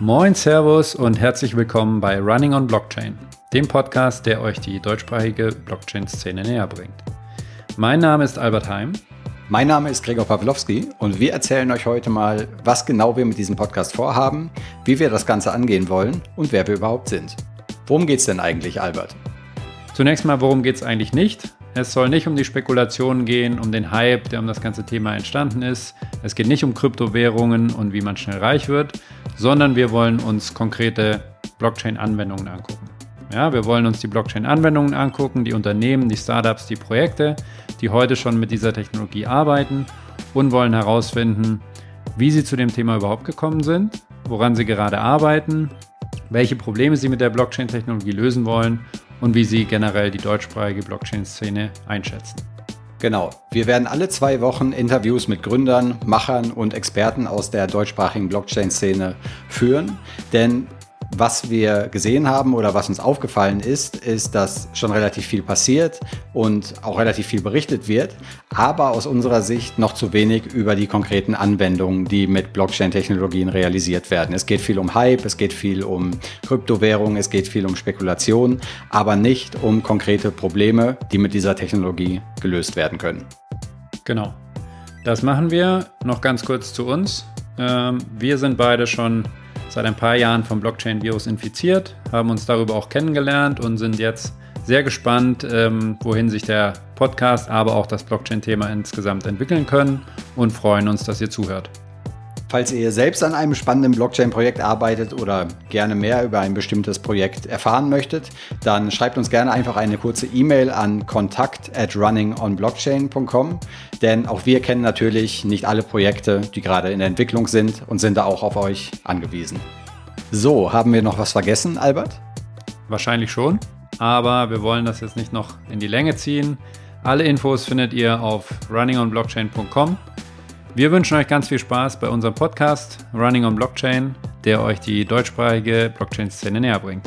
Moin, Servus und herzlich willkommen bei Running on Blockchain, dem Podcast, der euch die deutschsprachige Blockchain-Szene näher bringt. Mein Name ist Albert Heim. Mein Name ist Gregor Pawlowski und wir erzählen euch heute mal, was genau wir mit diesem Podcast vorhaben, wie wir das Ganze angehen wollen und wer wir überhaupt sind. Worum geht es denn eigentlich, Albert? Zunächst mal, worum geht es eigentlich nicht? Es soll nicht um die Spekulationen gehen, um den Hype, der um das ganze Thema entstanden ist. Es geht nicht um Kryptowährungen und wie man schnell reich wird, sondern wir wollen uns konkrete Blockchain-Anwendungen angucken. Ja, wir wollen uns die Blockchain-Anwendungen angucken, die Unternehmen, die Startups, die Projekte, die heute schon mit dieser Technologie arbeiten und wollen herausfinden, wie sie zu dem Thema überhaupt gekommen sind, woran sie gerade arbeiten, welche Probleme sie mit der Blockchain-Technologie lösen wollen und wie sie generell die deutschsprachige Blockchain-Szene einschätzen. Genau. Wir werden alle zwei Wochen Interviews mit Gründern, Machern und Experten aus der deutschsprachigen Blockchain-Szene führen. Denn was wir gesehen haben oder was uns aufgefallen ist, ist, dass schon relativ viel passiert und auch relativ viel berichtet wird, aber aus unserer Sicht noch zu wenig über die konkreten Anwendungen, die mit Blockchain-Technologien realisiert werden. Es geht viel um Hype, es geht viel um Kryptowährungen, es geht viel um Spekulation, aber nicht um konkrete Probleme, die mit dieser Technologie gelöst werden können. Genau. Das machen wir. Noch ganz kurz zu uns. Ähm, wir sind beide schon seit ein paar Jahren vom Blockchain-Virus infiziert, haben uns darüber auch kennengelernt und sind jetzt sehr gespannt, ähm, wohin sich der Podcast, aber auch das Blockchain-Thema insgesamt entwickeln können und freuen uns, dass ihr zuhört. Falls ihr selbst an einem spannenden Blockchain-Projekt arbeitet oder gerne mehr über ein bestimmtes Projekt erfahren möchtet, dann schreibt uns gerne einfach eine kurze E-Mail an kontakt at runningonblockchain.com, denn auch wir kennen natürlich nicht alle Projekte, die gerade in der Entwicklung sind und sind da auch auf euch angewiesen. So, haben wir noch was vergessen, Albert? Wahrscheinlich schon, aber wir wollen das jetzt nicht noch in die Länge ziehen. Alle Infos findet ihr auf runningonblockchain.com. Wir wünschen euch ganz viel Spaß bei unserem Podcast Running on Blockchain, der euch die deutschsprachige Blockchain-Szene näher bringt.